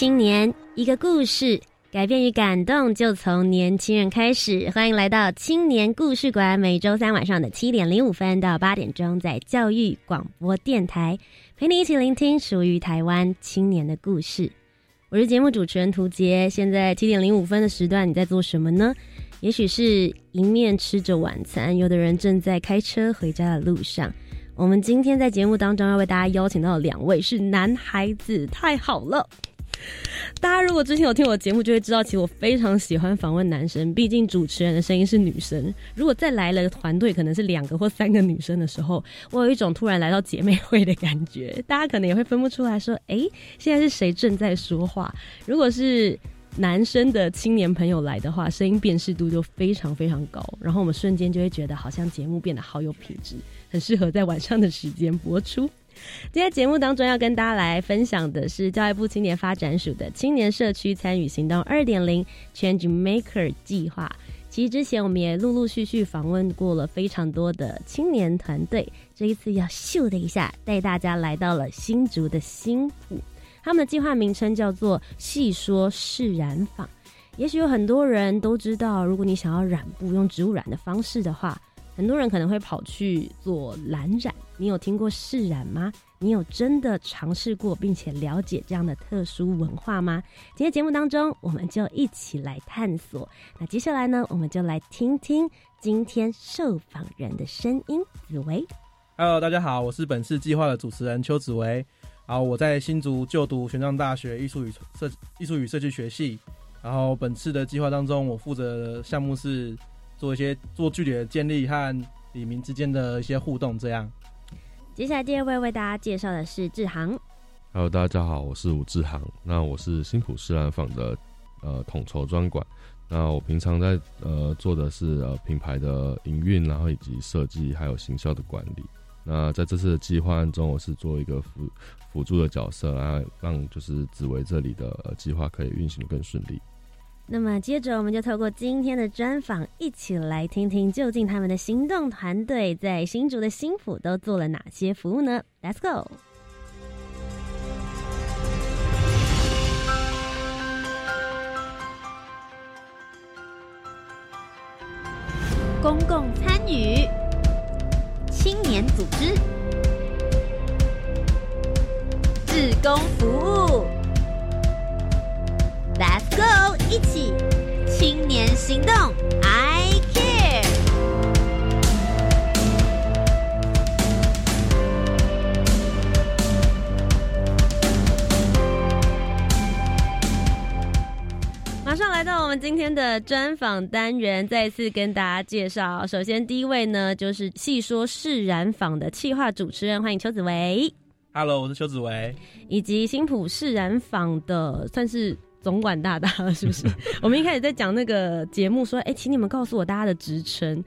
青年，一个故事，改变与感动就从年轻人开始。欢迎来到青年故事馆，每周三晚上的七点零五分到八点钟，在教育广播电台陪你一起聆听属于台湾青年的故事。我是节目主持人涂杰。现在七点零五分的时段，你在做什么呢？也许是一面吃着晚餐，有的人正在开车回家的路上。我们今天在节目当中要为大家邀请到两位是男孩子，太好了！大家如果之前有听我节目，就会知道，其实我非常喜欢访问男生。毕竟主持人的声音是女生，如果再来了团队，可能是两个或三个女生的时候，我有一种突然来到姐妹会的感觉。大家可能也会分不出来说，哎，现在是谁正在说话？如果是男生的青年朋友来的话，声音辨识度就非常非常高，然后我们瞬间就会觉得好像节目变得好有品质，很适合在晚上的时间播出。今天节目当中要跟大家来分享的是教育部青年发展署的青年社区参与行动二点零 Change Maker 计划。其实之前我们也陆陆续续访问过了非常多的青年团队，这一次要咻的一下带大家来到了新竹的新埔。他们的计划名称叫做“细说释染坊”。也许有很多人都知道，如果你想要染布用植物染的方式的话，很多人可能会跑去做蓝染。你有听过释然吗？你有真的尝试过并且了解这样的特殊文化吗？今天节目当中，我们就一起来探索。那接下来呢，我们就来听听今天受访人的声音。紫薇，Hello，大家好，我是本次计划的主持人邱紫薇。然后我在新竹就读玄奘大学艺术与设艺术与设计学系。然后本次的计划当中，我负责的项目是做一些做具体的建立和李明之间的一些互动，这样。接下来第二位为大家介绍的是志航。Hello，大家好，我是吴志航。那我是新浦市兰坊的呃统筹专管。那我平常在呃做的是呃品牌的营运，然后以及设计还有行销的管理。那在这次的计划案中，我是做一个辅辅助的角色，然后让就是紫薇这里的计划可以运行的更顺利。那么接着，我们就透过今天的专访，一起来听听究竟他们的行动团队在新竹的新府都做了哪些服务呢？Let's go！公共参与，青年组织，志工服务。年行动，I care。马上来到我们今天的专访单元，再次跟大家介绍。首先，第一位呢，就是细说释然坊的企划主持人，欢迎邱子维。Hello，我是邱子维，以及新浦释然坊的算是。总管大大了，是不是？我们一开始在讲那个节目，说，哎，请你们告诉我大家的职称，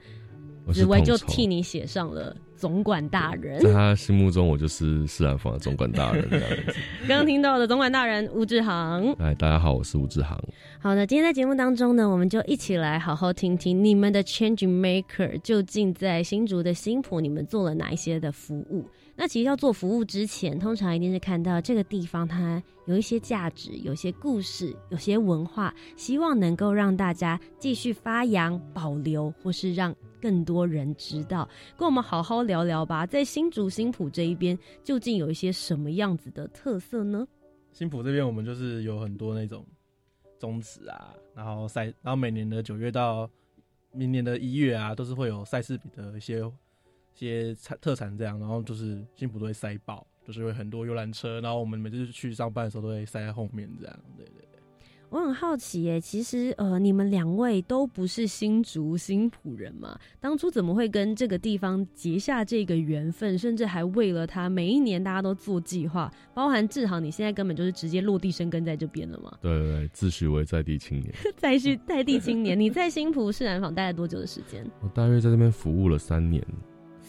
紫薇就替你写上了总管大人。在他心目中，我就是自然坊的总管大人这样子。刚刚听到的总管大人吴志航，哎，大家好，我是吴志航。好的，今天在节目当中呢，我们就一起来好好听听你们的 Change Maker 究竟在新竹的新埔，你们做了哪一些的服务。那其实要做服务之前，通常一定是看到这个地方它有一些价值、有些故事、有些文化，希望能够让大家继续发扬、保留，或是让更多人知道。跟我们好好聊聊吧，在新竹新浦这一边，究竟有一些什么样子的特色呢？新浦这边，我们就是有很多那种宗旨啊，然后赛，然后每年的九月到明年的一月啊，都是会有赛事比的一些。些产特产这样，然后就是新浦都会塞爆，就是会很多游览车，然后我们每次去上班的时候都会塞在后面这样，对对对。我很好奇耶，其实呃，你们两位都不是新竹新浦人嘛？当初怎么会跟这个地方结下这个缘分，甚至还为了他每一年大家都做计划，包含志豪，你现在根本就是直接落地生根在这边了嘛？对对对，自诩为在地青年，在是在地青年。你在新浦市南坊待了多久的时间？我大约在这边服务了三年。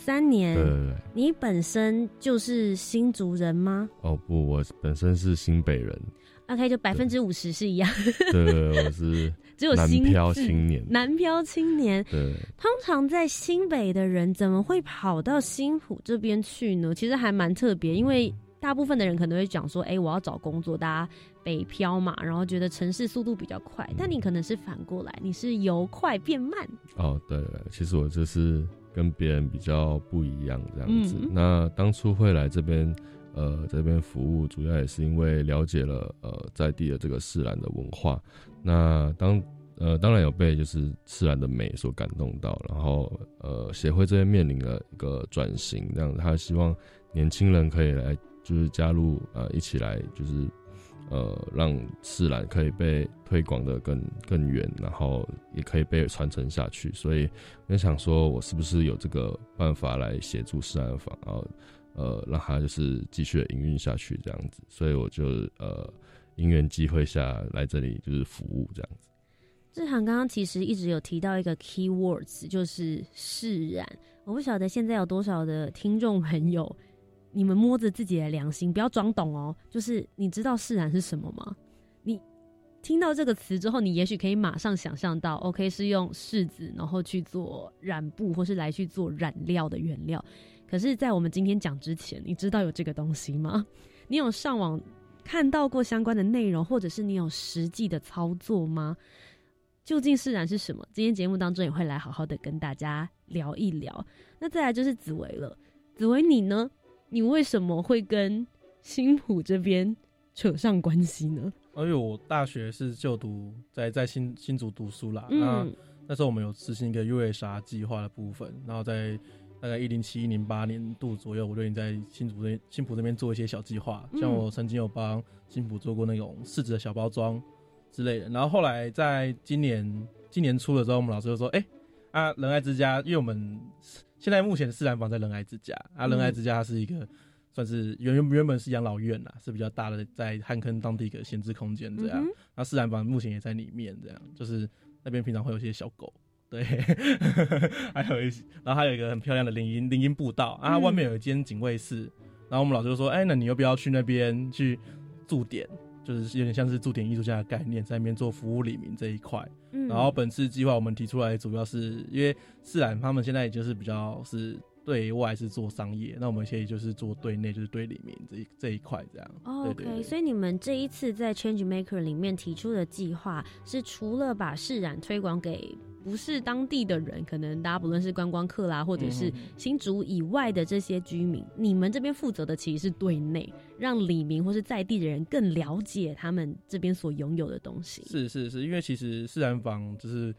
三年？对对对。你本身就是新竹人吗？哦不，我本身是新北人。OK，就百分之五十是一样。对，我是 只有南漂青年。南漂青年。对。通常在新北的人怎么会跑到新浦这边去呢？其实还蛮特别，因为大部分的人可能会讲说：“哎，我要找工作，大家北漂嘛，然后觉得城市速度比较快。”但你可能是反过来，你是由快变慢。哦，对对，其实我就是跟别人比较不一样这样子。那当初会来这边。呃，这边服务主要也是因为了解了呃在地的这个自然的文化，那当呃当然有被就是自然的美所感动到，然后呃协会这边面临了一个转型，这样他希望年轻人可以来就是加入呃一起来就是呃让自然可以被推广的更更远，然后也可以被传承下去，所以我想说我是不是有这个办法来协助自然坊然后。呃，让他就是继续营运下去这样子，所以我就呃因缘机会下来这里就是服务这样子。志航刚刚其实一直有提到一个 key words，就是释然。我不晓得现在有多少的听众朋友，你们摸着自己的良心，不要装懂哦。就是你知道释然是什么吗？你听到这个词之后，你也许可以马上想象到，OK，是用柿子然后去做染布，或是来去做染料的原料。可是，在我们今天讲之前，你知道有这个东西吗？你有上网看到过相关的内容，或者是你有实际的操作吗？究竟释然是什么？今天节目当中也会来好好的跟大家聊一聊。那再来就是紫薇了，紫薇你呢？你为什么会跟新浦这边扯上关系呢？因为我大学是就读在在新新竹读书啦，那那时候我们有执行一个 USA 计划的部分，然后在。大概一零七一零八年度左右，我就已经在新竹这新浦这边做一些小计划，像我曾经有帮新浦做过那种柿子的小包装之类的。然后后来在今年今年初的时候，我们老师就说：“哎，啊仁爱之家，因为我们现在目前的自然房在仁爱之家，啊仁爱之家它是一个算是原原原本是养老院呐，是比较大的在汉坑当地一个闲置空间这样。那自然房目前也在里面，这样就是那边平常会有一些小狗。”对，还有一些，然后还有一个很漂亮的林荫林荫步道啊，外面有一间警卫室，然后我们老师就说，哎，那你要不要去那边去驻点？就是有点像是驻点艺术家的概念，在那边做服务李明这一块。然后本次计划我们提出来，主要是因为自然他们现在也就是比较是。对外是做商业，那我们现在就是做对内，就是对里面这一这一块这样。OK，所以你们这一次在 Change Maker 里面提出的计划是，除了把释然推广给不是当地的人，可能大家不论是观光客啦，或者是新竹以外的这些居民，你们这边负责的其实是对内，让李明或是在地的人更了解他们这边所拥有的东西。是是是，因为其实自然房就是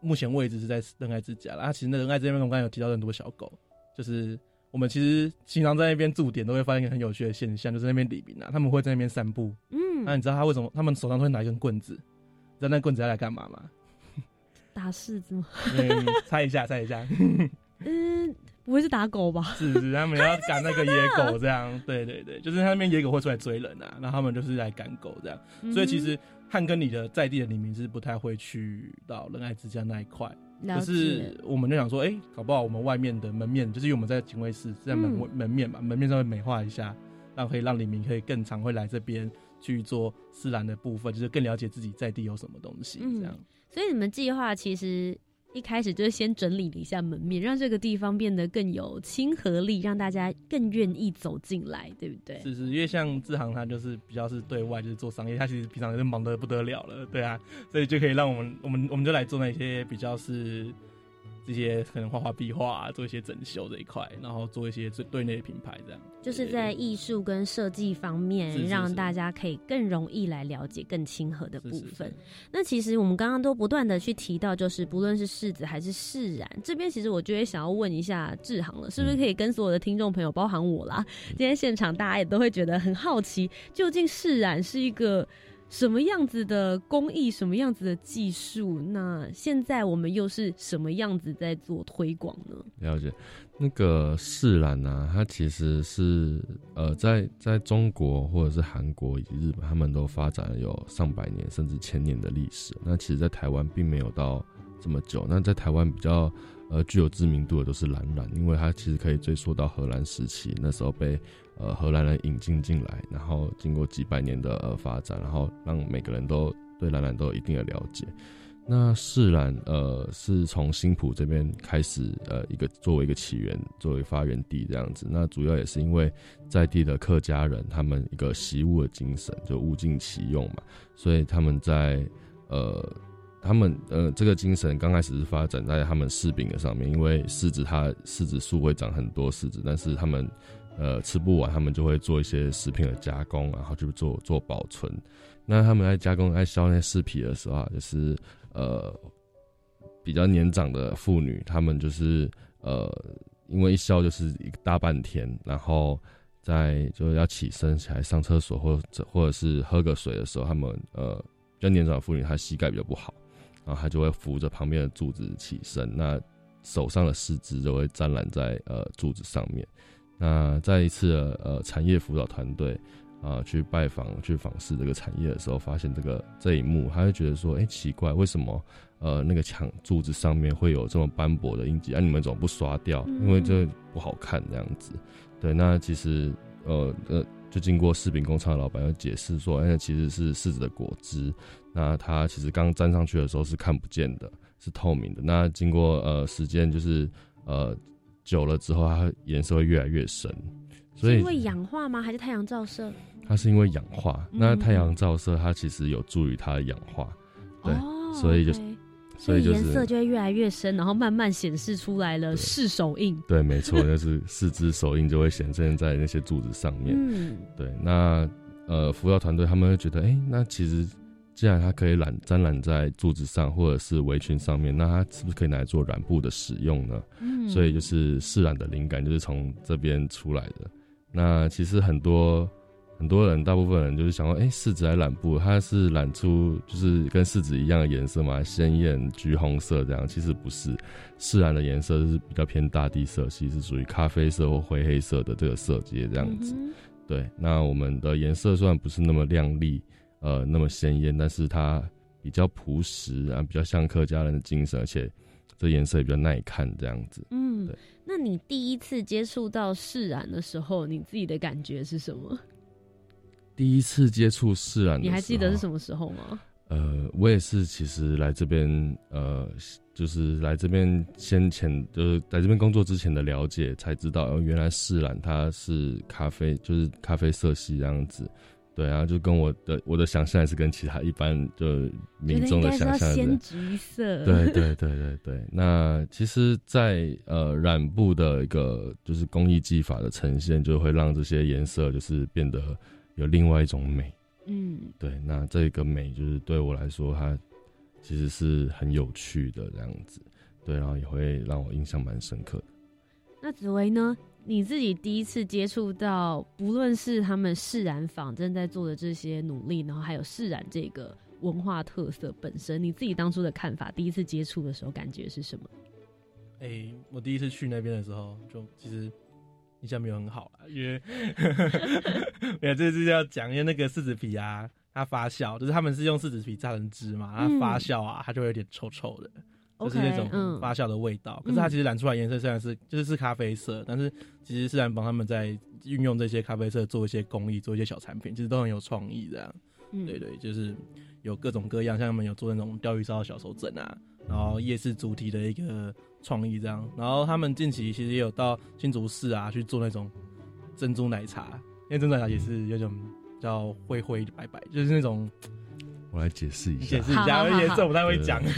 目前位置是在仁爱之家啦，其实那仁爱这边我刚刚有提到很多小狗。就是我们其实经常在那边驻点，都会发现一个很有趣的现象，就是那边李明啊，他们会在那边散步。嗯，那你知道他为什么？他们手上都会拿一根棍子，知道那棍子要来干嘛吗？打柿子吗？猜一下，猜一下。嗯，不会是打狗吧？是是，他们要赶那个野狗，这样。对对对，就是他那边野狗会出来追人啊，然后他们就是来赶狗这样。所以其实汉跟你的在地的黎明是不太会去到仁爱之家那一块。可是，我们就想说，哎，搞不好我们外面的门面，就是因为我们在警卫室，在门门面嘛，门面上面美化一下，让可以让李明可以更常会来这边去做自然的部分，就是更了解自己在地有什么东西，这样。所以你们计划其实。一开始就是先整理了一下门面，让这个地方变得更有亲和力，让大家更愿意走进来，对不对？是是，因为像志航他就是比较是对外，就是做商业，他其实平常也是忙得不得了了，对啊，所以就可以让我们我们我们就来做那些比较是。这些可能画画壁画，啊做一些整修这一块，然后做一些最对内的品牌，这样就是在艺术跟设计方面，让大家可以更容易来了解、更亲和的部分。那其实我们刚刚都不断的去提到，就是不论是柿子还是释然，这边其实我就会想要问一下志航了，是不是可以跟所有的听众朋友，包含我啦，今天现场大家也都会觉得很好奇，究竟释然是一个。什么样子的工艺，什么样子的技术？那现在我们又是什么样子在做推广呢？了解，那个释染呢，它其实是呃，在在中国或者是韩国以及日本，他们都发展了有上百年甚至千年的历史。那其实，在台湾并没有到这么久。那在台湾比较呃具有知名度的都是蓝染，因为它其实可以追溯到荷兰时期，那时候被。呃，荷兰人引进进来，然后经过几百年的呃发展，然后让每个人都对蓝染都有一定的了解。那释染呃是从新浦这边开始，呃一个作为一个起源，作为发源地这样子。那主要也是因为在地的客家人，他们一个习物的精神，就物尽其用嘛，所以他们在呃他们呃这个精神刚开始是发展在他们柿饼的上面，因为柿子它柿子树会长很多柿子，但是他们。呃，吃不完，他们就会做一些食品的加工，然后就做做保存。那他们在加工、在削那些柿皮的时候啊，就是呃比较年长的妇女，他们就是呃，因为一削就是一个大半天，然后在就要起身起来上厕所，或者或者是喝个水的时候，他们呃比较年长的妇女，她膝盖比较不好，然后他就会扶着旁边的柱子起身，那手上的四肢就会沾染在呃柱子上面。那在一次呃产业辅导团队啊去拜访去访视这个产业的时候，发现这个这一幕，他就觉得说，哎，奇怪，为什么呃那个墙柱子上面会有这么斑驳的印记？啊，你们怎么不刷掉？因为这不好看这样子。对，那其实呃呃，就经过柿饼工厂的老板要解释说，哎，其实是柿子的果汁，那它其实刚粘上去的时候是看不见的，是透明的。那经过呃时间就是呃。久了之后，它颜色会越来越深，所以因为氧化吗？还是太阳照射？它是因为氧化。那太阳照射它其实有助于它的氧化，对，所以就所以颜色就会越来越深，然后慢慢显示出来了四手印。对，没错，就是四只手印就会显现在那些柱子上面。嗯，对。那呃，辅导团队他们会觉得，哎，那其实。既然它可以染沾染在柱子上或者是围裙上面，那它是不是可以拿来做染布的使用呢？嗯，所以就是释染的灵感就是从这边出来的。那其实很多很多人，大部分人就是想说，哎，柿子来染布，它是染出就是跟柿子一样的颜色嘛，鲜艳橘红色这样。其实不是，释染的颜色是比较偏大地色系，是属于咖啡色或灰黑色的这个色阶这样子。对，那我们的颜色虽然不是那么亮丽。呃，那么鲜艳，但是它比较朴实啊，比较像客家人的精神，而且这颜色也比较耐看，这样子。嗯，那你第一次接触到释染的时候，你自己的感觉是什么？第一次接触释染，你还记得是什么时候吗？呃，我也是，其实来这边，呃，就是来这边先前，就是在这边工作之前的了解，才知道，哦，原来释染它是咖啡，就是咖啡色系这样子。对啊，就跟我的我的想象还是跟其他一般就民众的想象的橘色。对对对对对。那其实，在呃染布的一个就是工艺技法的呈现，就会让这些颜色就是变得有另外一种美。嗯，对。那这个美就是对我来说，它其实是很有趣的这样子。对，然后也会让我印象蛮深刻的。那紫薇呢？你自己第一次接触到，不论是他们释染坊正在做的这些努力，然后还有释染这个文化特色本身，你自己当初的看法，第一次接触的时候感觉是什么？哎，我第一次去那边的时候，就其实印象没有很好，因为，没有这次要讲，因为那个柿子皮啊，它发酵，就是他们是用柿子皮榨成汁嘛，它发酵啊，它就会有点臭臭的。就是那种发酵的味道，可是它其实染出来颜色虽然是就是是咖啡色，但是其实是然帮他们在运用这些咖啡色做一些工艺，做一些小产品，其实都很有创意这样。对对，就是有各种各样，像他们有做那种钓鱼烧的小手枕啊，然后夜市主题的一个创意这样。然后他们近期其实也有到新竹市啊去做那种珍珠奶茶，因为珍珠奶茶也是有种叫灰灰白白，就是那种。我来解释一下，解释一下，因为这不太会讲。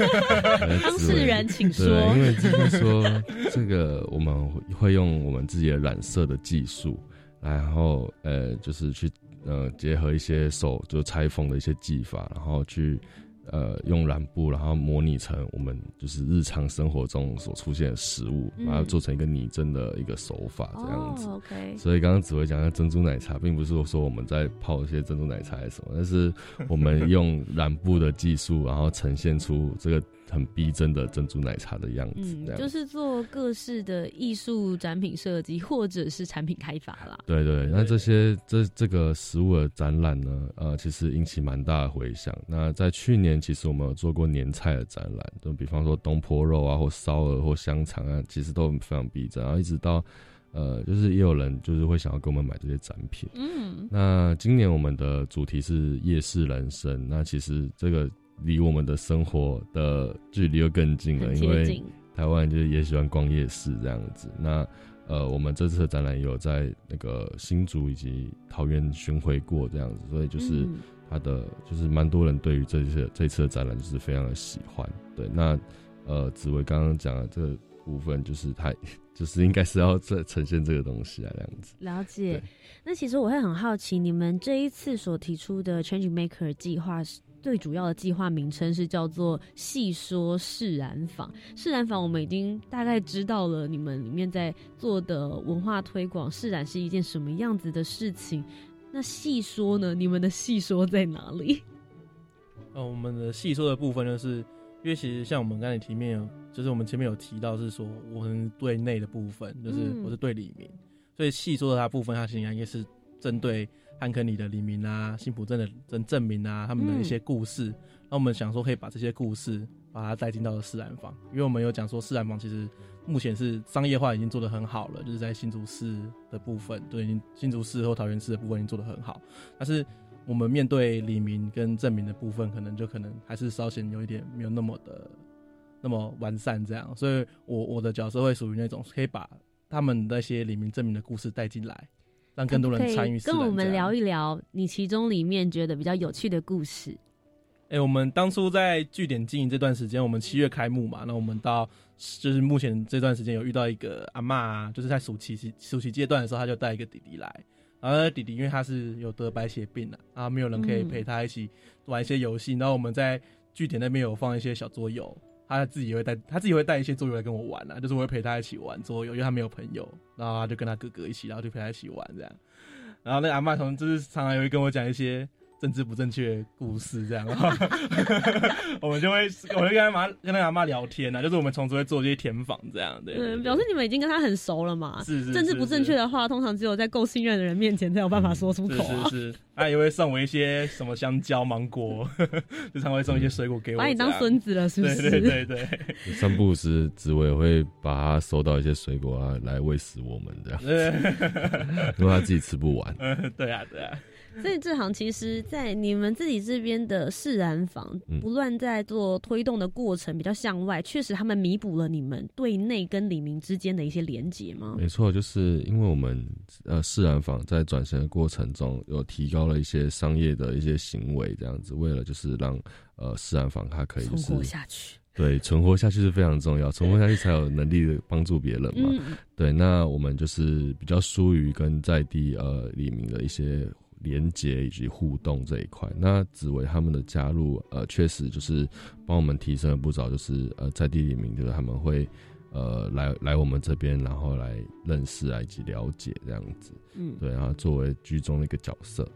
当事人请说。因为就是说这个，我们会用我们自己的染色的技术，然后呃，就是去呃结合一些手就拆缝的一些技法，然后去呃用染布，然后模拟成我们就是日常生活中所出现的食物，嗯把它做成一个拟真的一个手法这样子。所以刚刚紫薇讲的珍珠奶茶，并不是说我们在泡一些珍珠奶茶还是什么，但是我们用染布的技术，然后呈现出这个很逼真的珍珠奶茶的样子。就是做各式的艺术展品设计或者是产品开发啦。对对，那这些这这个食物的展览呢，呃，其实引起蛮大的回响。那在去年，其实我们有做过年菜的展览，就比方说东坡肉啊，或烧鹅或香肠啊，其实都非常逼真。然后一直到呃，就是也有人就是会想要跟我们买这些展品。嗯，那今年我们的主题是夜市人生，那其实这个离我们的生活的距离又更近了，很因为。台湾就是也喜欢逛夜市这样子。那呃，我们这次的展览也有在那个新竹以及桃园巡回过这样子，所以就是嗯它的就是蛮多人对于这次这次的展览就是非常的喜欢。对，那呃，紫薇刚刚讲的这个部分，就是它 就是应该是要再呈现这个东西啊，这样子。了解。那其实我会很好奇，你们这一次所提出的 Change Maker 计划是。最主要的计划名称是叫做“细说释然坊”。释然坊我们已经大概知道了，你们里面在做的文化推广，释然是一件什么样子的事情。那细说呢？你们的细说在哪里？呃，我们的细说的部分就是，因为其实像我们刚才提面有，就是我们前面有提到是说，我们对内的部分，就是嗯我是对里面，所以细说的它部分，它其实应该是针对汉坑里的黎明啊、新浦镇的证证明啊，他们的一些故事。那、我们想说可以把这些故事把它带进到自然坊，因为我们有讲说自然坊其实目前是商业化已经做得很好了，就是在新竹市的部分，对，已经新竹市或桃园市的部分已经做得很好，但是。我们面对李明跟证明的部分，可能就可能还是稍显有一点没有那么的那么完善这样，所以我我的角色会属于那种可以把他们那些李明证明的故事带进来，让更多人参与。跟我们聊一，聊你其中里面觉得比较有趣的故事。哎、我们当初在据点经营这段时间，我们七月开幕嘛，那我们到就是目前这段时间有遇到一个阿嬷，就是在暑期暑期阶段的时候，他就带一个弟弟来。然后弟弟因为他是有得白血病的、啊，没有人可以陪他一起玩一些游戏。然后我们在据点那边有放一些小桌游，他自己会带，他自己会带一些桌游来跟我玩啊，就是我会陪他一起玩桌游，因为他没有朋友，然后他就跟他哥哥一起，然后就陪他一起玩这样。然后那个阿嬷从就是常常也会跟我讲一些政治不正确的故事，这样，我们就会，我就跟他妈跟他阿妈聊天啊，就是我们从此会做这些填访这样的，对表示你们已经跟他很熟了嘛。是是政治不正确的。的话，通常只有在够信任的人面前才有办法说出口啊。是是，他也会送我一些什么香蕉、芒果，就常会送一些水果给我，把你当孙子了，是不是？对对对三不五时，紫薇会把他收到一些水果啊，来喂食我们这样，对，因为他自己吃不完。嗯，对啊对啊，所以这行其实，在你们自己这边的释然坊，嗯不乱在做推动的过程比较向外，确实他们弥补了你们对内跟李明之间的一些连结吗？没错，就是因为我们呃释然坊在转型的过程中，有提高了一些商业的一些行为，这样子，为了就是让呃释然坊它可以就存活是下去。对存活下去是非常重要，存活下去才有能力帮助别人嘛。嗯，对，那我们就是比较疏于跟在地呃李明的一些连接以及互动这一块。那紫薇他们的加入，呃，确实就是帮我们提升了不少，就是呃在地李明，就是他们会呃来来我们这边，然后来认识啊以及了解这样子。嗯，对，然后作为居中的一个角色。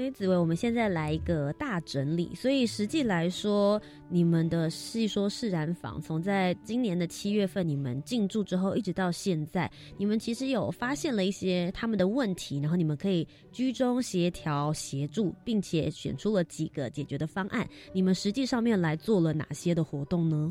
所以紫薇，我们现在来一个大整理。所以实际来说，你们的细说释然坊，从在今年的七月份你们进驻之后，一直到现在，你们其实有发现了一些他们的问题，然后你们可以居中协调协助，并且选出了几个解决的方案。你们实际上面来做了哪些的活动呢？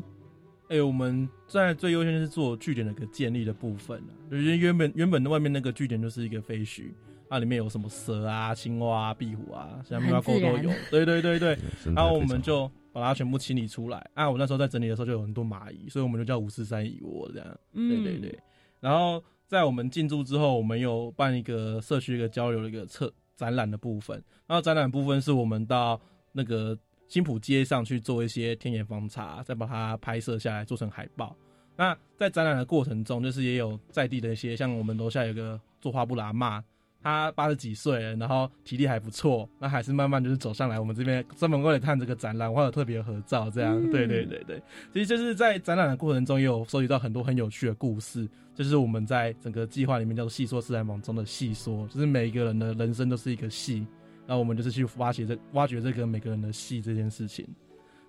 哎、我们在最优先是做据点的一个建立的部分啊，就是原本原本的外面那个据点就是一个废墟，啊，里面有什么蛇啊、青蛙啊、壁虎啊，像蜜蛙沟都有，对对对对，然后我们就把它全部清理出来。啊，我那时候在整理的时候就有很多蚂蚁，所以我们就叫五四三蚁窝这样。嗯对对对。然后在我们进驻之后，我们有办一个社区一个交流的一个策展览的部分。然后展览部分是我们到那个新浦街上去做一些天眼访查，再把它拍摄下来做成海报。那在展览的过程中，就是也有在地的一些，像我们楼下有个做花布拉妈，他八十几岁了，然后体力还不错，那还是慢慢就是走上来我们这边专门为了看这个展览，或者特别合照这样。对对对对，其实就是在展览的过程中也有收集到很多很有趣的故事，就是我们在整个计划里面叫做“细说自然网”中的细说，就是每一个人的人生都是一个戏，然后我们就是去挖掘这挖掘这个每个人的戏这件事情。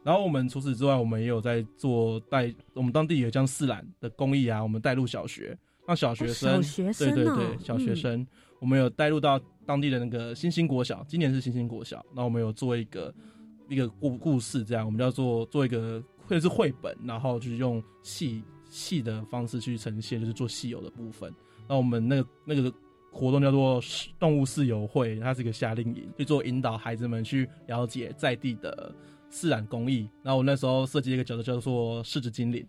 然后我们除此之外，我们也有在做带我们当地也将四览的公益啊，我们带入小学，让小学生，对对对，小学生。我们有带入到当地的那个新兴国小，今年是新兴国小，那我们有做一个一个故故事，这样我们叫做做一个或者是绘本，然后就是用戏戏的方式去呈现，就是做戏友的部分。那我们那个那个活动叫做动物饲友会，它是一个夏令营，去做引导孩子们去了解在地的自然工艺。然后我那时候设计一个角色叫做狮子精灵，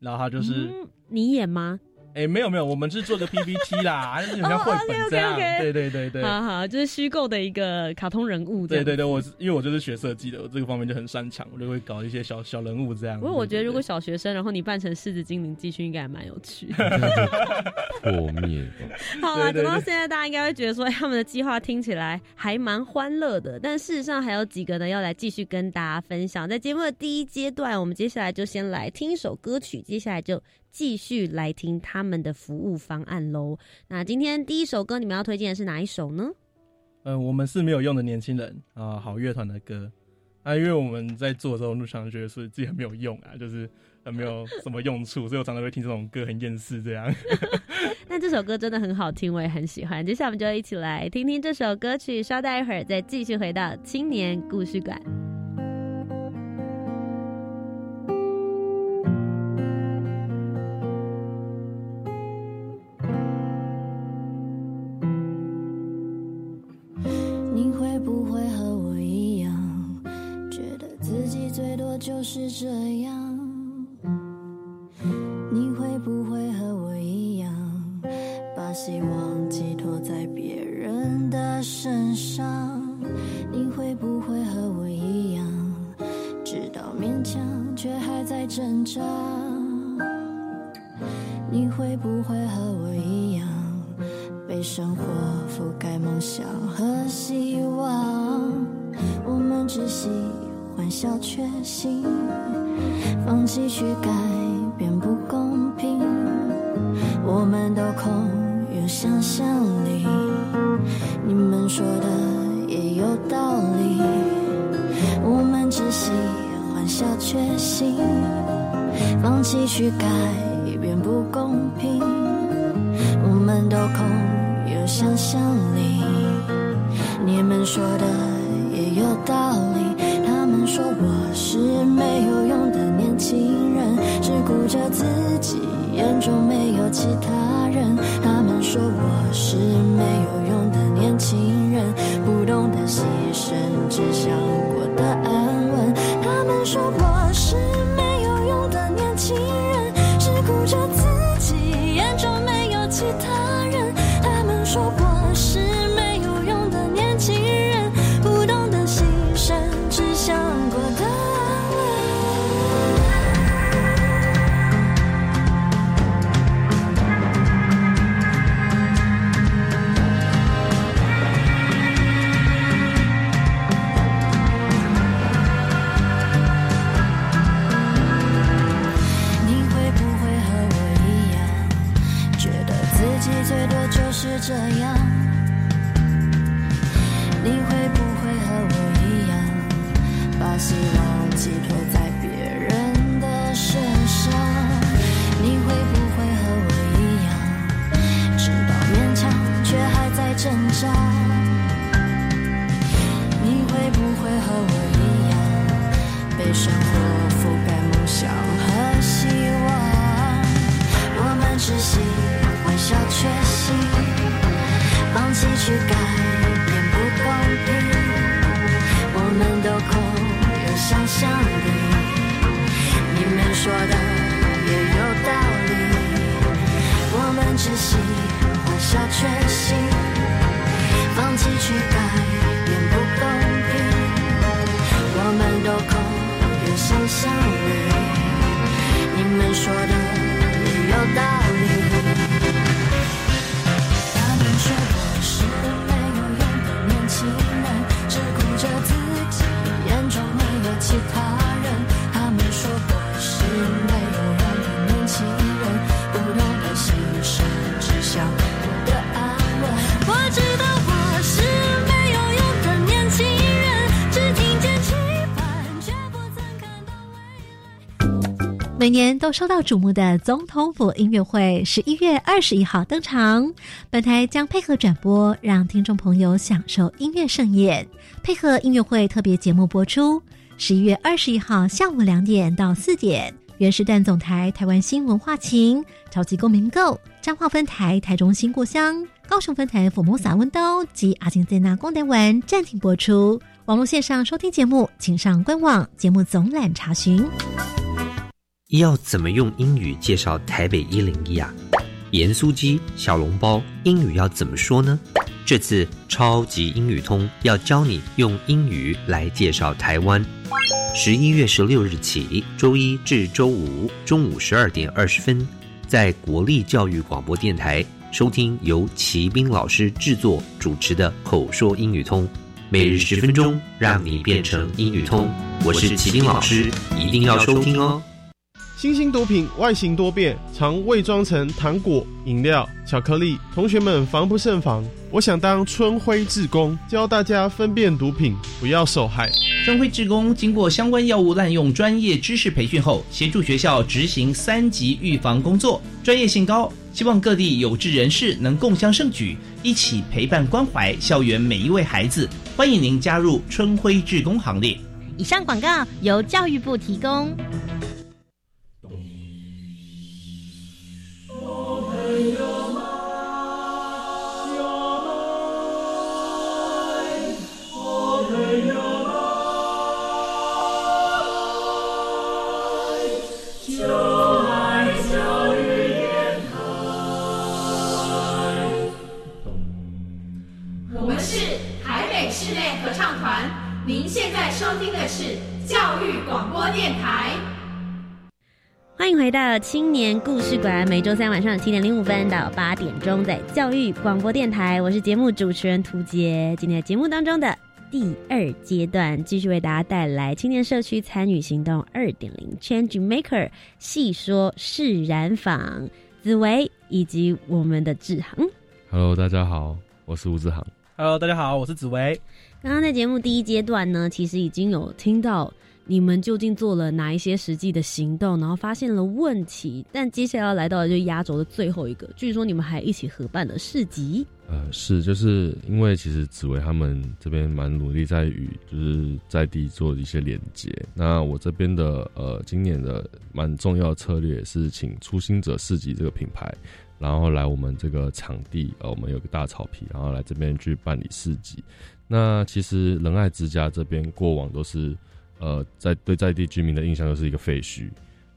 然后他就是你演吗？哎，没有没有，我们是做个 PPT 啦，就是像绘本这样，对对对对，好好，就是虚构的一个卡通人物。对对对，我因为我就是学设计的，我这个方面就很擅长，我就会搞一些小小人物这样。不过我觉得，如果小学生，然后你扮成狮子精灵继续，应该还蛮有趣。破灭。好了，等到现在，大家应该会觉得说，他们的计划听起来还蛮欢乐的，但事实上还有几个呢，要来继续跟大家分享。在节目的第一阶段，我们接下来就先来听一首歌曲，接下来就。继续来听他们的服务方案喽。那今天第一首歌你们要推荐的是哪一首呢？嗯，我们是没有用的年轻人啊，好乐团的歌啊。因为我们在做的时候，路上觉得是自己很没有用啊，就是很没有什么用处，所以我常常会听这种歌，很厌世这样。但这首歌真的很好听，我也很喜欢。接下来我们就一起来听听这首歌曲，稍待一会儿再继续回到青年故事馆。是这样，你会不会和我一样，把希望寄托在别人的身上？你会不会和我一样，知道勉强却还在挣扎？你会不会和我一样，被生活覆盖梦想和希望？我们只喜。欢笑却行，放弃去改变不公平。我们都空有想象力，你们说的也有道理。我们只喜欢笑却行，放弃去改变不公平。我们都空有想象力，你们说的也有道理。说我是没有用的年轻人，只顾着自己，眼中没有其他人。他们说我是没有用的年轻人，望？我们只喜欢笑却行。放弃去改变不公平，我们都空有想象力。你们说的也有道理，我们只喜欢笑却行。放弃去改变不公平，我们都空有想象力。你们说的也有道理。每年都受到瞩目的总统府音乐会，十一月二十一号登场。本台将配合转播，让听众朋友享受音乐盛宴，配合音乐会特别节目播出。十一月二十一号下午两点到四点，原时段总台台湾新文化情超级公民购彰化分台台中新故乡高雄分台福摩撒温刀及阿金在那光台湾暂停播出。网络线上收听节目，请上官网节目总览查询。要怎么用英语介绍台北一零一啊？盐酥鸡、小笼包，英语要怎么说呢？这次超级英语通要教你用英语来介绍台湾。十一月十六日起，周一至周五中午十二点二十分，在国立教育广播电台收听由齐斌老师制作主持的口说英语通，每日十分钟，让你变成英语通。我是齐斌老师，一定要收听哦。新兴毒品外形多变，常伪装成糖果、饮料、巧克力，同学们防不胜防。我想当春晖志工，教大家分辨毒品，不要受害。春晖志工经过相关药物滥用专业知识培训后，协助学校执行三级预防工作，专业性高。希望各地有志人士能共襄盛举，一起陪伴关怀校园每一位孩子。欢迎您加入春晖志工行列。以上广告由教育部提供。广播电台。欢迎回到青年故事馆，每周三晚上七点零五分到八点钟，在教育广播电台，我是节目主持人涂杰。今天的节目当中的第二阶段，继续为大家带来青年社区参与行动二点零 Change Maker 细说释然坊紫薇以及我们的志航。Hello，大家好，我是吴志航。Hello，大家好，我是紫薇。刚刚在节目第一阶段呢，其实已经有听到你们究竟做了哪一些实际的行动，然后发现了问题。但接下来要来到的就是压轴的最后一个，据说你们还一起合办了市集。呃，是，就是因为其实紫薇他们这边蛮努力在与就是在地做一些连接。那我这边的呃，今年的蛮重要的策略是请初心者市集这个品牌，然后来我们这个场地，呃，我们有个大草皮，然后来这边去办理市集。那其实仁爱之家这边过往都是呃，在对在地居民的印象就是一个废墟。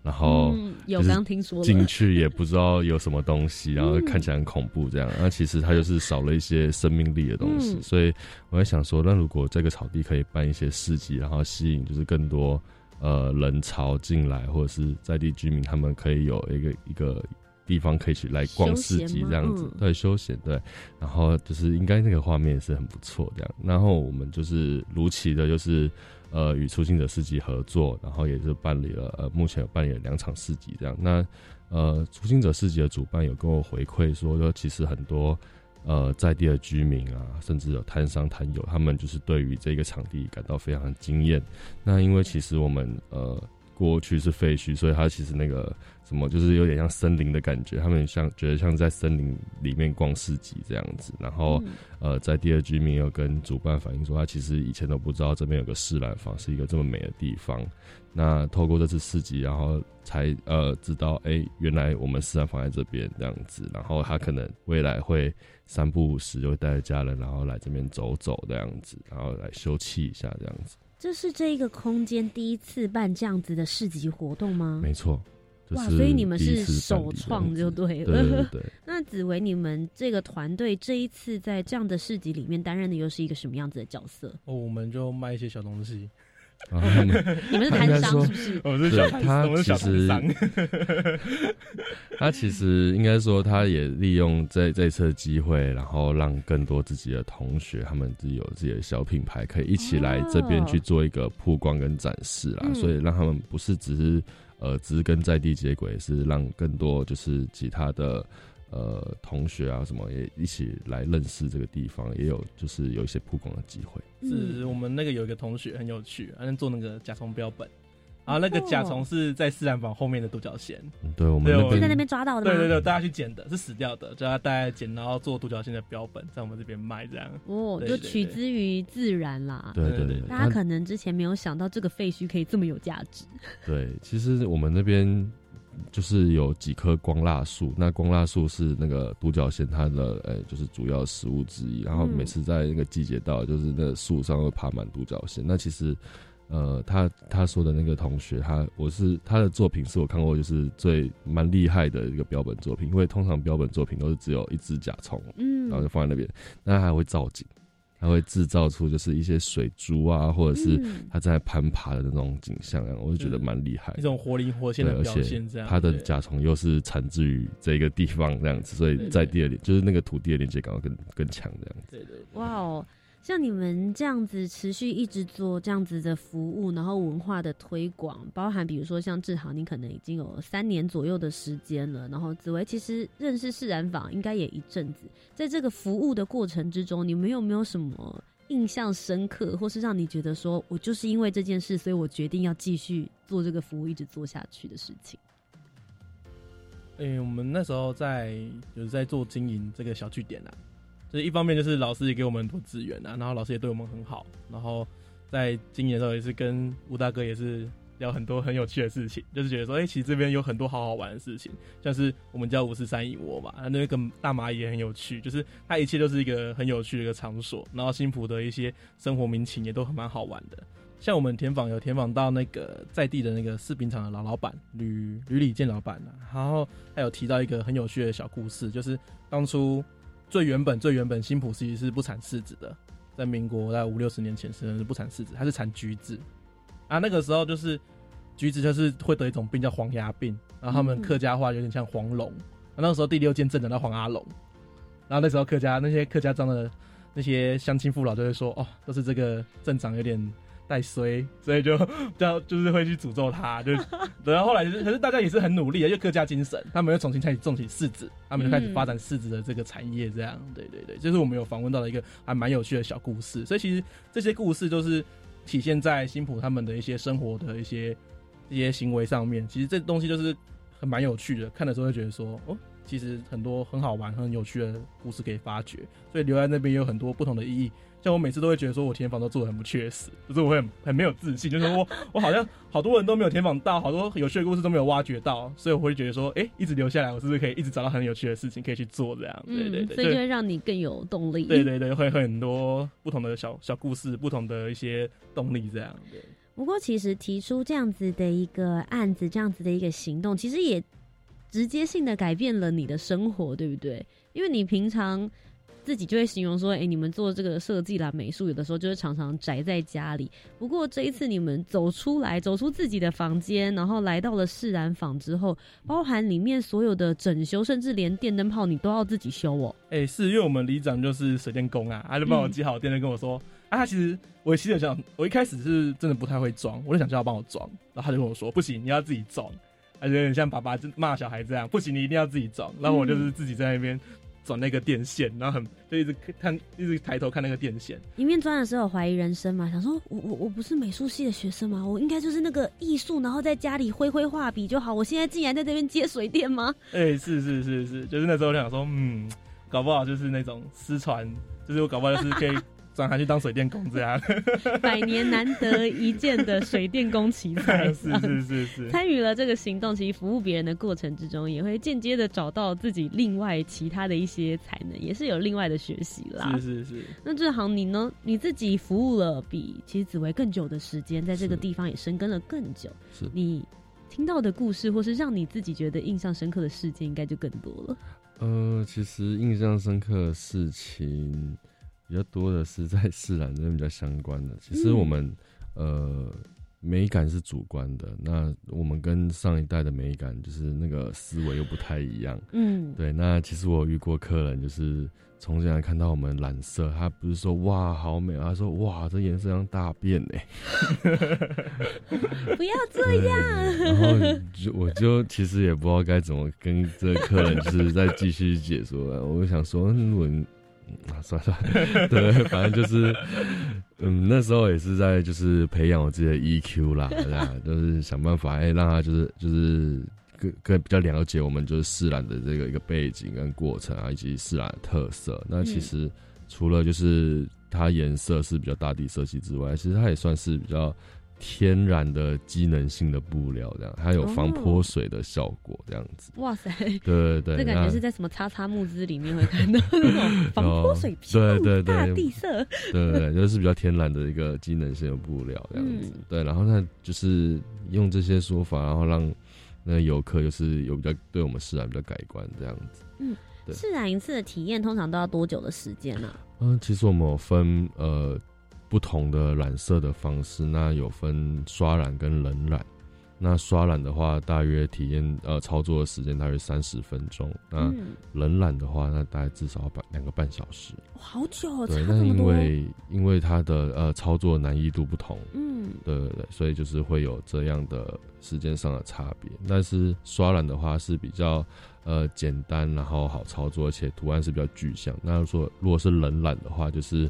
然后嗯有刚听说进去也不知道有什么东西，然后看起来很恐怖这样。那其实它就是少了一些生命力的东西，嗯所以我在想说，那如果这个草地可以办一些市集，然后吸引就是更多呃人潮进来，或者是在地居民他们可以有一个一个地方可以去来逛市集这样子对休闲对。然后就是应该那个画面是很不错这样。然后我们就是如期的，就是。呃，与初心者市集合作，然后也是办理了呃，目前有办理了两场市集这样。那呃，初心者市集的主办有跟我回馈说，说其实很多呃在地的居民啊，甚至有摊商摊友，他们就是对于这个场地感到非常的惊艳。那因为其实我们呃过去是废墟，所以它其实那个什么就是有点像森林的感觉，他们像觉得像在森林里面逛市集这样子。然后、呃，在第二居民有跟主办反映说，他其实以前都不知道这边有个示兰坊是一个这么美的地方。那透过这次市集，然后才呃知道，哎、原来我们示兰坊在这边这样子。然后他可能未来会三不五时就会带着家人，然后来这边走走这样子，然后来休憩一下这样子。这是这一个空间第一次办这样子的市集活动吗？没错。哇，所以你们是首创就对了。对对对。那紫薇，你们这个团队这一次在这样的市集里面担任的又是一个什么样子的角色？哦，我们就卖一些小东西。然后他们你们是摊商是不是？我是对小他其实 他其实应该说，他也利用这这次机会，然后让更多自己的同学，他们自己有自己的小品牌，可以一起来这边去做一个曝光跟展示啦。嗯所以让他们不是只是呃，只是跟在地接轨，是让更多就是其他的呃同学啊什么也一起来认识这个地方，也有就是有一些曝光的机会。是我们那个有一个同学很有趣，他在做那个甲虫标本，然 后那个甲虫是在自然房后面的独角仙，嗯对我们是在那边抓到的？对对对，大家去捡的，是死掉的，叫他带来捡，然后做独角仙的标本，在我们这边卖这样。哦，就取之于自然啦。对对对，大家可能之前没有想到这个废墟可以这么有价值。对，其实我们那边就是有几棵光蜡树，那光蜡树是那个独角仙它的呃，就是主要食物之一。然后每次在那个季节到，就是那树上会爬满独角仙。那其实呃，他他说的那个同学，他我是他的作品是我看过就是最蛮厉害的一个标本作品，因为通常标本作品都是只有一只甲虫，嗯然后就放在那边，那还会造景。它会制造出就是一些水珠啊，或者是嗯它在攀爬的那种景象，我就觉得蛮厉害的。一种活灵活现，的表而且现，这样。它的甲虫又是产自于这个地方这样子，所以在地的连就是那个土地的连接感要更更强这样子。对对，哇哦，像你们这样子持续一直做这样子的服务，然后文化的推广，包含比如说像志豪，你可能已经有三年左右的时间了，然后紫薇其实认识释然坊应该也一阵子，在这个服务的过程之中，你们有没有什么印象深刻，或是让你觉得说我就是因为这件事，所以我决定要继续做这个服务，一直做下去的事情？诶、我们那时候在就是在做经营这个小据点啊，就是一方面就是老师也给我们很多资源啊，然后老师也对我们很好，然后在今年的时候也是跟吴大哥也是聊很多很有趣的事情，就是觉得说，哎、其实这边有很多好好玩的事情，像是我们叫五十三蚁窝嘛，那个大蚂蚁也很有趣，就是它一切都是一个很有趣的一个场所，然后新浦的一些生活民情也都很蛮好玩的。像我们田访有田访到那个在地的那个饰品厂的老老板吕吕礼健老板啊，然后他有提到一个很有趣的小故事，就是当初最原本最原本新浦其实是不产柿子的，在民国在五六十年前是不产柿子，它是产橘子啊。那个时候就是橘子就是会得一种病叫黄牙病，然后他们客家话有点像黄龙。啊那个时候第六舰镇长叫黄阿龙，然后那时候客家那些客家庄的那些乡亲父老就会说，哦，都是这个镇长有点带衰，所以就 这样就是会去诅咒他，就 然后后来就是，可是大家也是很努力的，就客家精神，他们又重新开始种起柿子，他们就开始发展柿子的这个产业，这样，对对对，这是我们有访问到的一个还蛮有趣的小故事，所以其实这些故事就是体现在新浦他们的一些生活的一些一些行为上面，其实这东西就是很蛮有趣的，看的时候会觉得说，哦。其实很多很好玩、很有趣的故事可以发掘，所以留在那边也有很多不同的意义。像我每次都会觉得说，我填访都做的很不确实，就是我会很很没有自信，就是我我好像 好多人都没有填访到，好多有趣的故事都没有挖掘到，所以我会觉得说，哎、一直留下来，我是不是可以一直找到很有趣的事情可以去做？这样，对对对，嗯所以就会让你更有动力。对对对，会会很多不同的小小故事，不同的一些动力，这样对。不过，其实提出这样子的一个案子，这样子的一个行动，其实也直接性的改变了你的生活，对不对？因为你平常自己就会形容说，哎、你们做这个设计啦、美术，有的时候就是常常宅在家里。不过这一次你们走出来，走出自己的房间，然后来到了释然坊之后，包含里面所有的整修，甚至连电灯泡你都要自己修哦。哎、是因为我们里长就是水电工啊，他就帮我接好电灯跟我说，啊，他其实我其实想，我一开始是真的不太会装，我就想叫他帮我装，然后他就跟我说，不行，你要自己装，而且有点像爸爸骂小孩这样，不行，你一定要自己装。然后我就是自己在那边转那个电线，然后很就一直看，一直抬头看那个电线。一面钻的时候有怀疑人生嘛，想说我我我不是美术系的学生吗？我应该就是那个艺术，然后在家里挥挥画笔就好。我现在竟然在这边接水电吗？哎、是是是是，就是那时候我想说，嗯，搞不好就是那种失传，就是我搞不好就是可以转行去当水电工这样。百年难得一见的水电工奇才，是是是是，参与了这个行动，其实服务别人的过程之中，也会间接的找到自己另外其他的一些才能，也是有另外的学习啦。是是是。那志航，你呢？你自己服务了比其实紫薇更久的时间，在这个地方也深耕了更久。是你听到的故事，或是让你自己觉得印象深刻的事件，应该就更多了。呃，其实印象深刻的事情比较多的是在自然这边比较相关的。其实我们、呃美感是主观的，那我们跟上一代的美感就是那个思维又不太一样。嗯，对，那其实我遇过客人，就是从这样看到我们染色，他不是说哇好美，他说哇这颜色像大便哎、不要 这对样。然后就我就其实也不知道该怎么跟这个客人就是再继续解说了。我就想说，嗯如果你啊，算了，对，反正就是，嗯，那时候也是在就是培养我自己的 EQ 啦，对啊，就是想办法哎，让他就是就是更更比较了解我们就是释然的这个一个背景跟过程啊，以及释然的特色。那其实除了就是它颜色是比较大地色系之外，其实它也算是比较。天然的机能性的布料，这样还有防泼水的效果，这样子。哇塞！对对对，这感觉是在什么叉叉木枝里面会看到那种 防泼水、对对对大地色。对对对，就是比较天然的一个机能性的布料，这样子。对，然后那，就是用这些说法，然后让那游客就是有比较对我们释然比较改观，这样子。嗯，释然一次的体验通常都要多久的时间呢？嗯，其实我们有分呃。不同的染色的方式，那有分刷染跟冷染。那刷染的话，大约体验呃操作的时间大约三十分钟。那冷染的话，那大概至少要半两个半小时。好久，对，那因为因为它的呃操作难易度不同，嗯，对对对，所以就是会有这样的时间上的差别。但是刷染的话是比较呃简单，然后好操作，而且图案是比较具象。那说如果是冷染的话，就是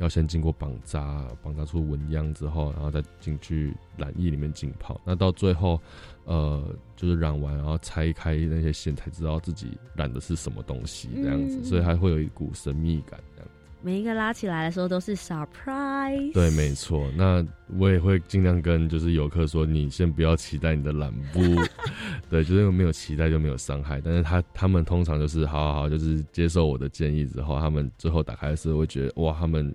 要先经过绑扎，绑扎出纹样之后，然后再进去染液里面浸泡。那到最后，呃，就是染完，然后拆开那些线，才知道自己染的是什么东西，这样子，所以还会有一股神秘感。这样，每一个拉起来的时候都是 surprise。对，没错。那我也会尽量跟就是游客说，你先不要期待你的染布，对，就是没有期待就没有伤害。但是他他们通常就是好好好，就是接受我的建议之后，他们最后打开的时候会觉得哇，他们。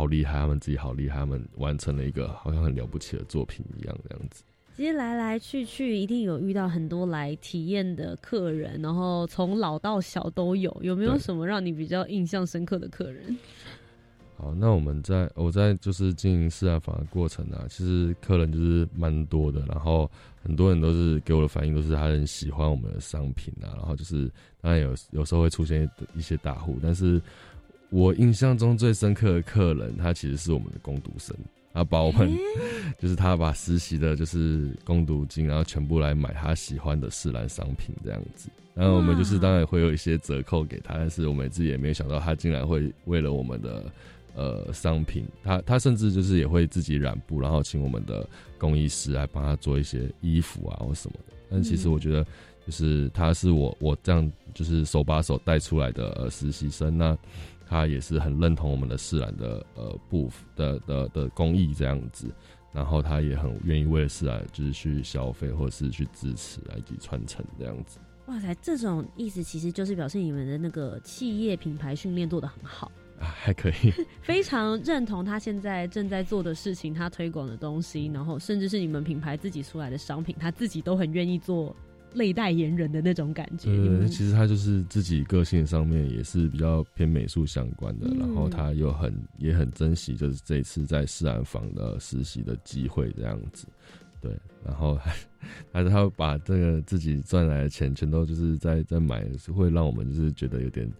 好厉害，他们自己好厉害，他们完成了一个好像很了不起的作品一样，这样子。其实来来去去，一定有遇到很多来体验的客人，然后从老到小都有。有没有什么让你比较印象深刻的客人？好，那我们在我在就是经营试案房的过程啊，其实客人就是蛮多的，然后很多人都是给我的反应都是他很喜欢我们的商品啊，然后就是当然有有时候会出现一些大户，但是。我印象中最深刻的客人，他其实是我们的攻读生，他把我们，就是他把实习的，就是攻读金，然后全部来买他喜欢的试蓝商品这样子。然后我们就是当然会有一些折扣给他，但是我们自己也没有想到他竟然会为了我们的呃商品，他他甚至就是也会自己染布，然后请我们的工艺师来帮他做一些衣服啊或什么的。但其实我觉得，就是他是我我这样就是手把手带出来的呃实习生那。他也是很认同我们的释然的呃布的的的工艺这样子，然后他也很愿意为了释然就是去消费或者是去支持以及传承这样子。哇塞，这种意思其实就是表示你们的那个企业品牌训练做的很好啊，还可以，非常认同他现在正在做的事情，他推广的东西，然后甚至是你们品牌自己出来的商品，他自己都很愿意做。类代言人的那种感觉，对，其实他就是自己个性上面也是比较偏美术相关的，然后他又很也很珍惜，就是这次在试染坊的实习的机会这样子，对，然后还还是他把这个自己赚来的钱全都就是在在买，会让我们就是觉得有点。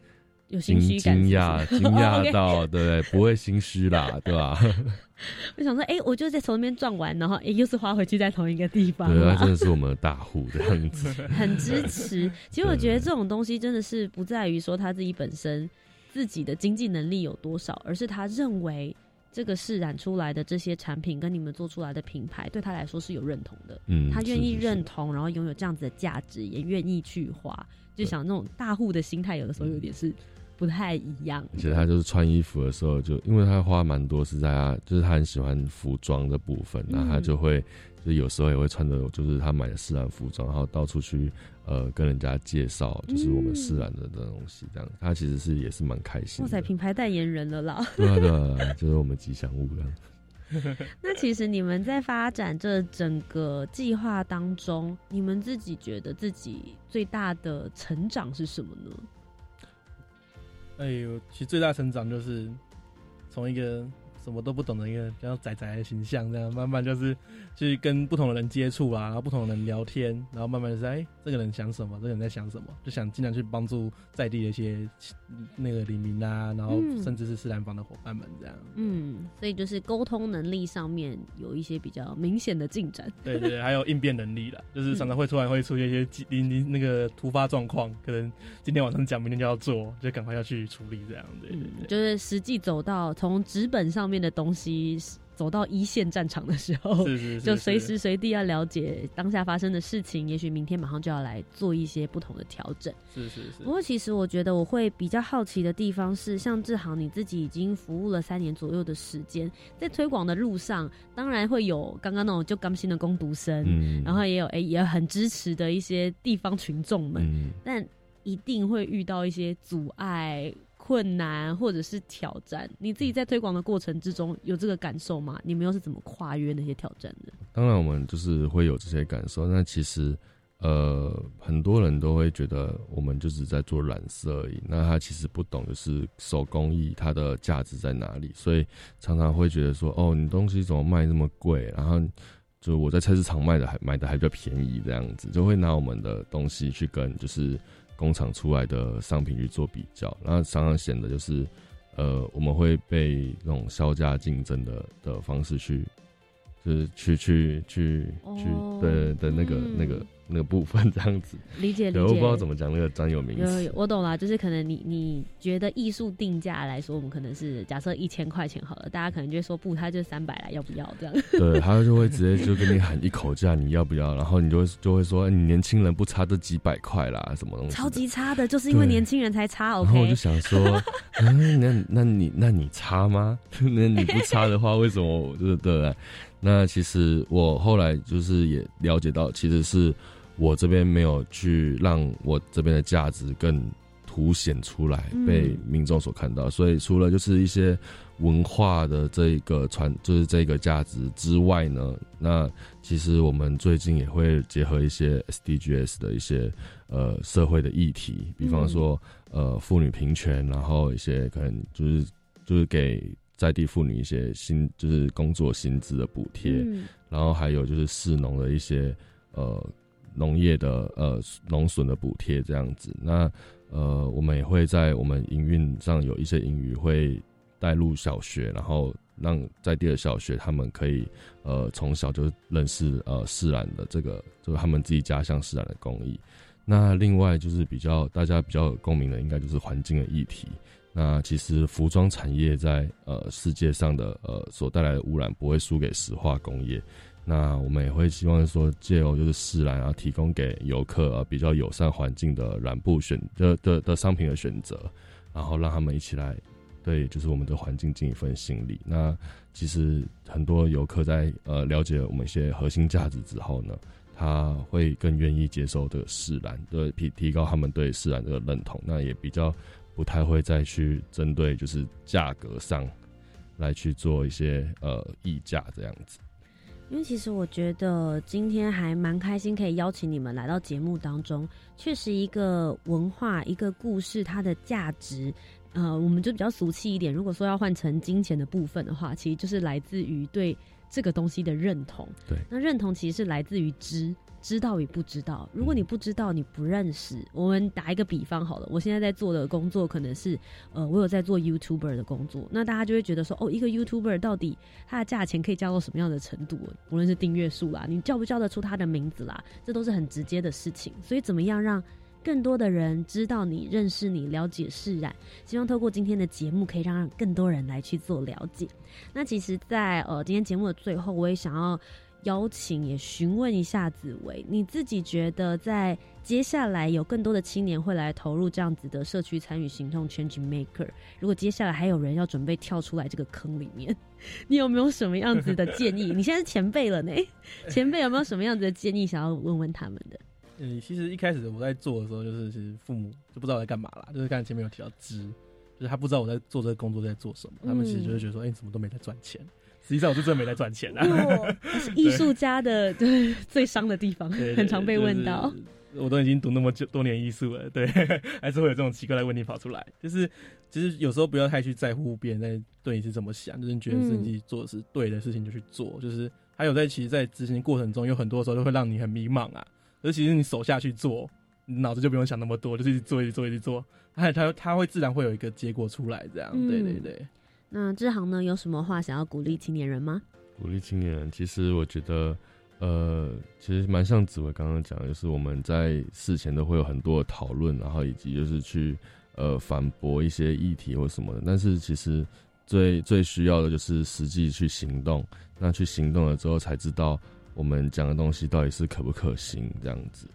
有惊惊讶，惊讶到，对不会心虚啦，对吧？我想说，哎，我就在从那边转完，然后哎，又是花回去在同一个地方。对，真的是我们的大户这样子，很支持。其实我觉得这种东西真的是不在于说他自己本身自己的经济能力有多少，而是他认为这个释染出来的这些产品跟你们做出来的品牌对他来说是有认同的。嗯，他愿意认同，然后拥有这样子的价值，也愿意去花。就想那种大户的心态，有的时候有点是。不太一样，而且他就是穿衣服的时候，就因为他花蛮多是在他，就是他很喜欢服装的部分，那他就会就有时候也会穿着就是他买的自然服装，然后到处去呃跟人家介绍，就是我们自然的的东西，这样他其实是也是蛮开心。哇塞，品牌代言人了啦！对啊对啊，就是我们吉祥物这样。那其实你们在发展这整个计划当中，你们自己觉得自己最大的成长是什么呢？哎呦，其实最大成长就是从一个什么都不懂的一个比较仔仔的形象，这样慢慢就是 去跟不同的人接触啊，然后不同的人聊天，然后慢慢就是哎，这个人想什么，这个人在想什么，就想尽量去帮助在地的一些那个黎明啊，然后嗯甚至是自然坊的伙伴们这样。嗯，所以就是沟通能力上面有一些比较明显的进展。对对对，还有应变能力了，就是常常会突然会出现一些机临临那个突发状况，可能今天晚上讲，明天就要做，就赶快要去处理这样。对对嗯，对。就是实际走到从纸本上面的东西，走到一线战场的时候，是是是就随时随地要了解当下发生的事情，也许明天马上就要来做一些不同的调整。是是是不过，其实我觉得我会比较好奇的地方是，像志航你自己已经服务了三年左右的时间，在推广的路上，当然会有刚刚那种就刚新的攻读生，嗯然后也有诶、也很支持的一些地方群众们，嗯但一定会遇到一些阻碍。困难或者是挑战，你自己在推广的过程之中有这个感受吗？你们又是怎么跨越那些挑战的？当然我们就是会有这些感受，那其实呃很多人都会觉得我们就是在做染色而已，那他其实不懂就是手工艺它的价值在哪里，所以常常会觉得说哦你东西怎么卖那么贵，然后。就我在菜市场卖的还买的还比较便宜，这样子就会拿我们的东西去跟就是工厂出来的商品去做比较，然后常常显得就是呃我们会被那种销价竞争的的方式去，就是去去去去哦。对的那个、嗯那个那个部分这样子。对，理解理解。我不知道怎么讲那个专有名词。有有，我懂了，就是可能你你觉得艺术定价来说，我们可能是假设一千块钱好了，大家可能就会说不，他就三百来，要不要这样？对，他就会直接就跟你喊一口价，你要不要？然后你就会 就会说，哎你年轻人不差这几百块啦，什么东西？超级差的，就是因为年轻人才差。然后我就想说，嗯，那那你那你差吗？那你不差的话，为什么我对对对？那其实我后来就是也了解到，其实是我这边没有去让我这边的价值更凸显出来，嗯被民众所看到。所以除了就是一些文化的这一个传，就是这个价值之外呢，那其实我们最近也会结合一些 SDGs 的一些呃社会的议题，比方说。呃妇女平权，然后一些可能就是就是给在地妇女一些薪就是工作薪资的补贴，嗯然后还有就是市农的一些呃农业的呃农损的补贴这样子。那呃我们也会在我们营运上有一些英语会带入小学，然后让在地的小学他们可以呃从小就认识呃释然的这个就是他们自己家乡释然的工艺。那另外就是比较大家比较有共鸣的，应该就是环境的议题。那其实服装产业在呃世界上的呃所带来的污染不会输给石化工业。那我们也会希望说，借由就是试然啊，提供给游客啊比较友善环境的染布选的的的商品的选择，然后让他们一起来对就是我们的环境尽一份心力。那其实很多游客在呃了解我们一些核心价值之后呢，他会更愿意接受这个释然，对提提高他们对释然这个认同，那也比较不太会再去针对就是价格上来去做一些呃议价这样子。因为其实我觉得今天还蛮开心，可以邀请你们来到节目当中。确实，一个文化、一个故事，它的价值，呃，我们就比较俗气一点。如果说要换成金钱的部分的话，其实就是来自于对这个东西的认同。对，那认同其实是来自于知。知道与不知道，如果你不知道，你不认识，我们打一个比方好了，我现在在做的工作可能是，呃，我有在做 YouTuber 的工作，那大家就会觉得说，哦，一个 YouTuber 到底它的价钱可以降到什么样的程度？无论是订阅数啦，你叫不叫得出他的名字啦，这都是很直接的事情。所以，怎么样让更多的人知道你、认识你、了解释然？希望透过今天的节目，可以让更多人来去做了解。那其实在，呃今天节目的最后，我也想要。邀请也询问一下紫薇，你自己觉得在接下来有更多的青年会来投入这样子的社区参与行动 Change Maker，如果接下来还有人要准备跳出来这个坑里面，你有没有什么样子的建议？你现在是前辈了呢，前辈有没有什么样子的建议想要问问他们的？嗯，其实一开始我在做的时候，就是其实父母就不知道我在干嘛啦，就是刚才前面有提到知，就是他不知道我在做这个工作在做什么，他们其实就会觉得说，哎、你怎么都没在赚钱。实际上我是真的没在赚钱啊，是艺术家的对最伤的地方，很常被问到。就是我都已经读那么久多年艺术了，对，还是会有这种奇怪的问题跑出来。就是其实有时候不要太去在乎别人在对你是怎么想，就是你觉得自己做的是对的事情就去做。就是还有在其实，在执行过程中，有很多时候都会让你很迷茫啊。而其是你手下去做，你脑子就不用想那么多，就是一直做，一直做，一直做，他他他会自然会有一个结果出来，这样。对对对。那志航呢，有什么话想要鼓励青年人吗？鼓励青年人，其实我觉得。呃，其实蛮像紫薇刚刚讲，就是我们在事前都会有很多的讨论，然后以及就是去呃反驳一些议题或什么的。但是其实最最需要的就是实际去行动，那去行动了之后才知道我们讲的东西到底是可不可行，这样子。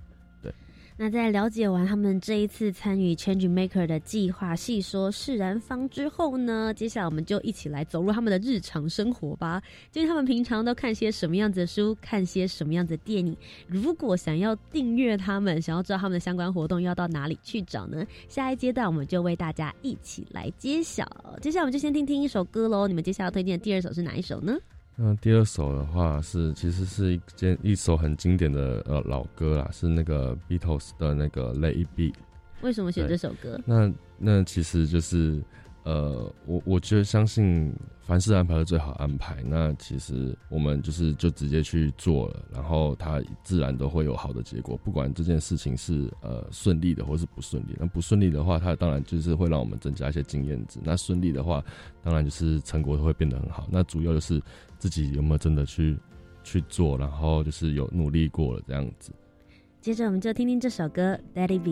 那在了解完他们这一次参与 Change Maker 的计划，细说释然方之后呢，接下来我们就一起来走入他们的日常生活吧。究竟他们平常都看些什么样子的书，看些什么样子的电影？如果想要订阅他们，想要知道他们的相关活动，要到哪里去找呢？下一阶段我们就为大家一起来揭晓。接下来我们就先听听一首歌喽。你们接下来要推荐的第二首是哪一首呢？那第二首的话是，其实是一件一首很经典的呃老歌啦，是那个 Beatles 的那个 Let It Be。为什么选这首歌？那那其实就是。呃，我我觉得相信凡事安排的最好安排。那其实我们就是就直接去做了，然后它自然都会有好的结果。不管这件事情是呃顺利的，或是不顺利。那不顺利的话，它当然就是会让我们增加一些经验值。那顺利的话，当然就是成果会变得很好。那主要就是自己有没有真的去去做，然后就是有努力过了这样子。接着我们就听听这首歌《Daddy Be》。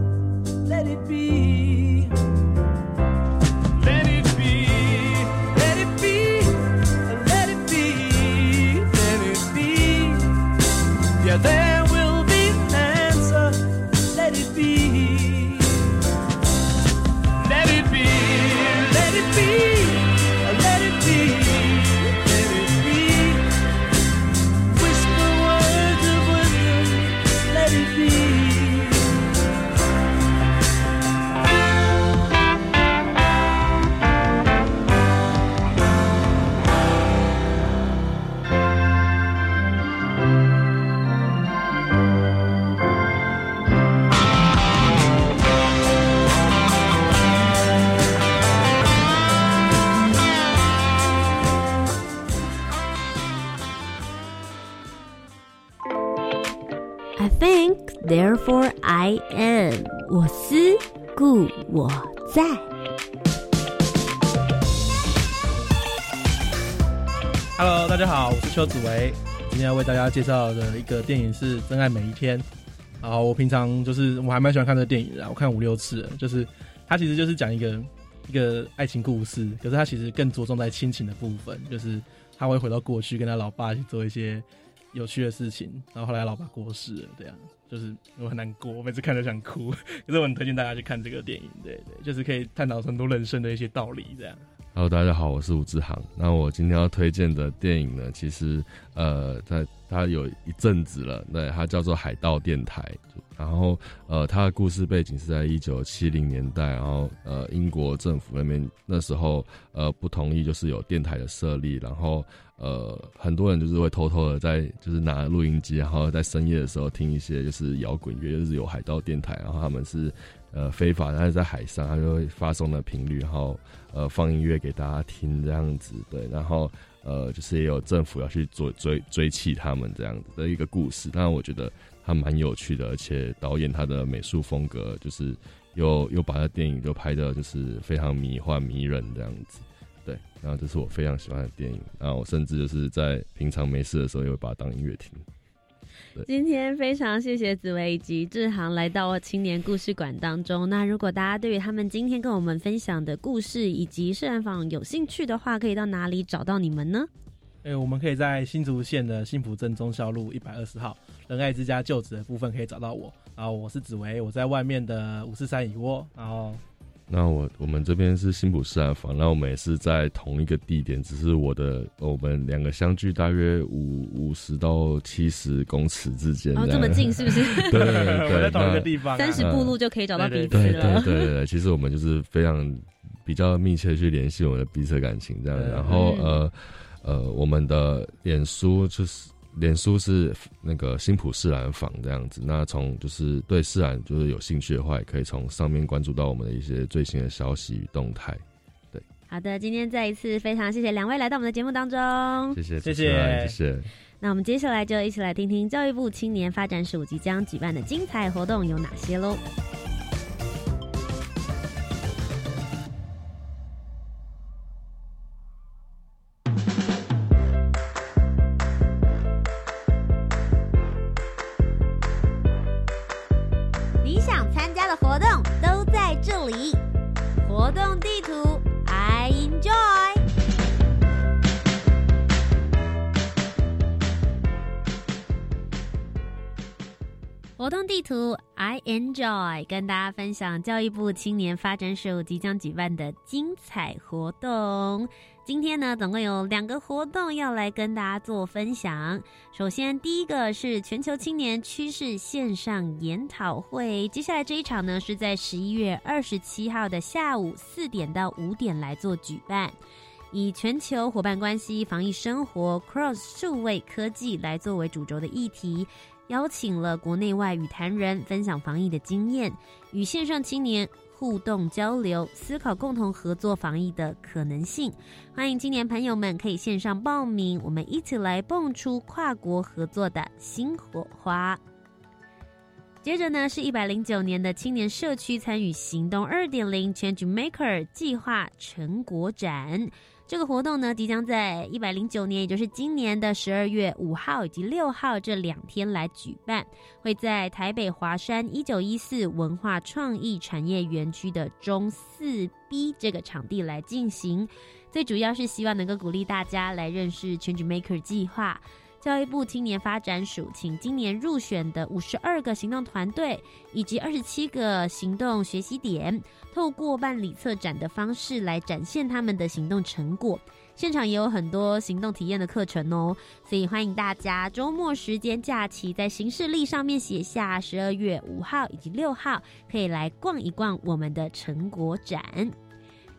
I think, therefore, I am。我思故我在。Hello，大家好，我是邱子维。今天要为大家介绍的一个电影是《真爱每一天》。然后我平常就是我还蛮喜欢看这个电影的，我看五六次了。就是它其实就是讲一个一个爱情故事，可是它其实更着重在亲情的部分，就是他会回到过去跟他老爸去做一些有趣的事情。然后后来老爸过世了，这样。就是我很难过，我每次看都想哭。可是我很推荐大家去看这个电影，对对，就是可以探讨很多人生的一些道理，这样。Hello，大家好，我是吴志航。那我今天要推荐的电影呢，其实呃，在它有一阵子了，对，它叫做《海盗电台》。然后呃，它的故事背景是在一九七零年代，然后呃，英国政府那边那时候呃不同意，就是有电台的设立，然后呃，很多人就是会偷偷的在就是拿录音机，然后在深夜的时候听一些就是摇滚乐，就是有海盗电台，然后他们是。呃非法，但是在海上，他就会发送的频率，然后呃放音乐给大家听这样子，对，然后呃就是也有政府要去追追追弃他们这样子的一个故事，那我觉得他蛮有趣的，而且导演他的美术风格就是又又把他电影就拍的就是非常迷幻迷人这样子，对，然后这是我非常喜欢的电影，然后我甚至就是在平常没事的时候也会把它当音乐听。今天非常谢谢紫薇以及志航来到青年故事馆当中。那如果大家对于他们今天跟我们分享的故事以及摄影坊有兴趣的话，可以到哪里找到你们呢？哎、我们可以在新竹县的新浦镇中孝路一百二十号仁爱之家旧址的部分可以找到我。然后我是紫薇，我在外面的五四三蚁窝。然后那我我们这边是新浦市安房，那我们也是在同一个地点，只是我的我们两个相距大约五五十到七十公尺之间。哦，这么近是不是？对 对对，我在同一个地方、啊，三十步路就可以找到彼此对了。对对对对，其实我们就是非常比较密切去联系我们的彼此感情，这样。然后嗯呃呃，我们的脸书就是脸书是那个新浦市兰坊这样子。那从就是对市兰就是有兴趣的话，也可以从上面关注到我们的一些最新的消息与动态。好的，今天再一次非常谢谢两位来到我们的节目当中。谢谢，谢谢谢谢。那我们接下来就一起来听听教育部青年发展署即将举办的精彩活动有哪些喽。动地图 I enjoy，跟大家分享教育部青年发展署即将举办的精彩活动。今天呢，总共有两个活动要来跟大家做分享。首先，第一个是全球青年趋势线上研讨会，接下来这一场呢是在十一月二十七号的下午四点到五点来做举办。以全球伙伴关系、防疫生活、Cross 数位科技来作为主轴的议题，邀请了国内外语坛人分享防疫的经验，与线上青年互动交流，思考共同合作防疫的可能性。欢迎青年朋友们可以线上报名，我们一起来蹦出跨国合作的新火花。接着呢，是一百零九年的青年社区参与行动二点零 Change Maker 计划成果展。这个活动呢，即将在一百零九年，也就是今年的十二月五号以及六号这两天来举办，会在台北华山一九一四文化创意产业园区的中四 B 这个场地来进行。最主要是希望能够鼓励大家来认识全职 Maker 计划。教育部青年发展署请今年入选的五十二个行动团队以及二十七个行动学习点，透过办理策展的方式来展现他们的行动成果。现场也有很多行动体验的课程哦，所以欢迎大家周末时间假期在行事历上面写下十二月五号以及六号，可以来逛一逛我们的成果展。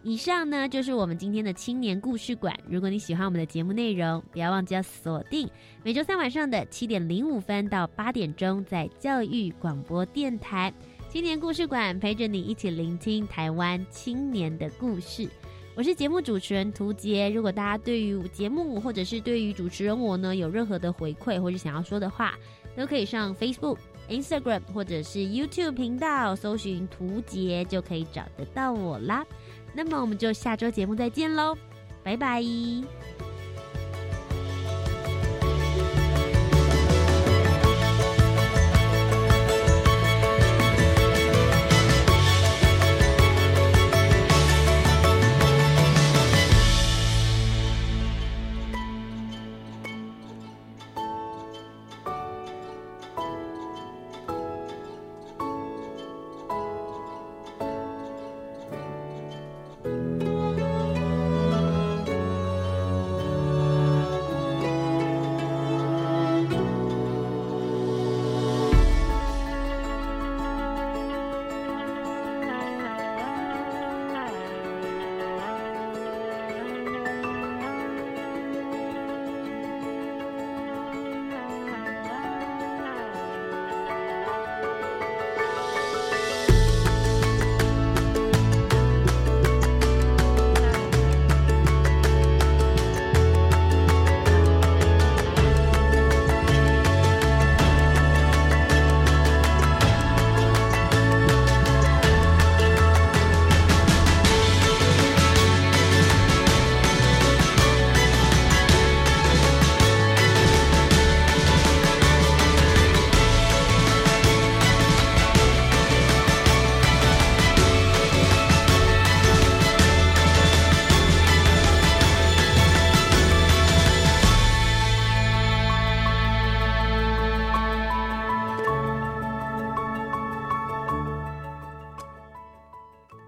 以上呢就是我们今天的青年故事馆。如果你喜欢我们的节目内容，不要忘记要锁定每周三晚上的七点零五分到八点钟，在教育广播电台青年故事馆陪着你一起聆听台湾青年的故事。我是节目主持人涂杰。如果大家对于节目或者是对于主持人我呢有任何的回馈或者想要说的话，都可以上 Facebook、Instagram 或者是 YouTube 频道搜寻涂杰，就可以找得到我啦。那么我们就下周节目再见喽，拜拜。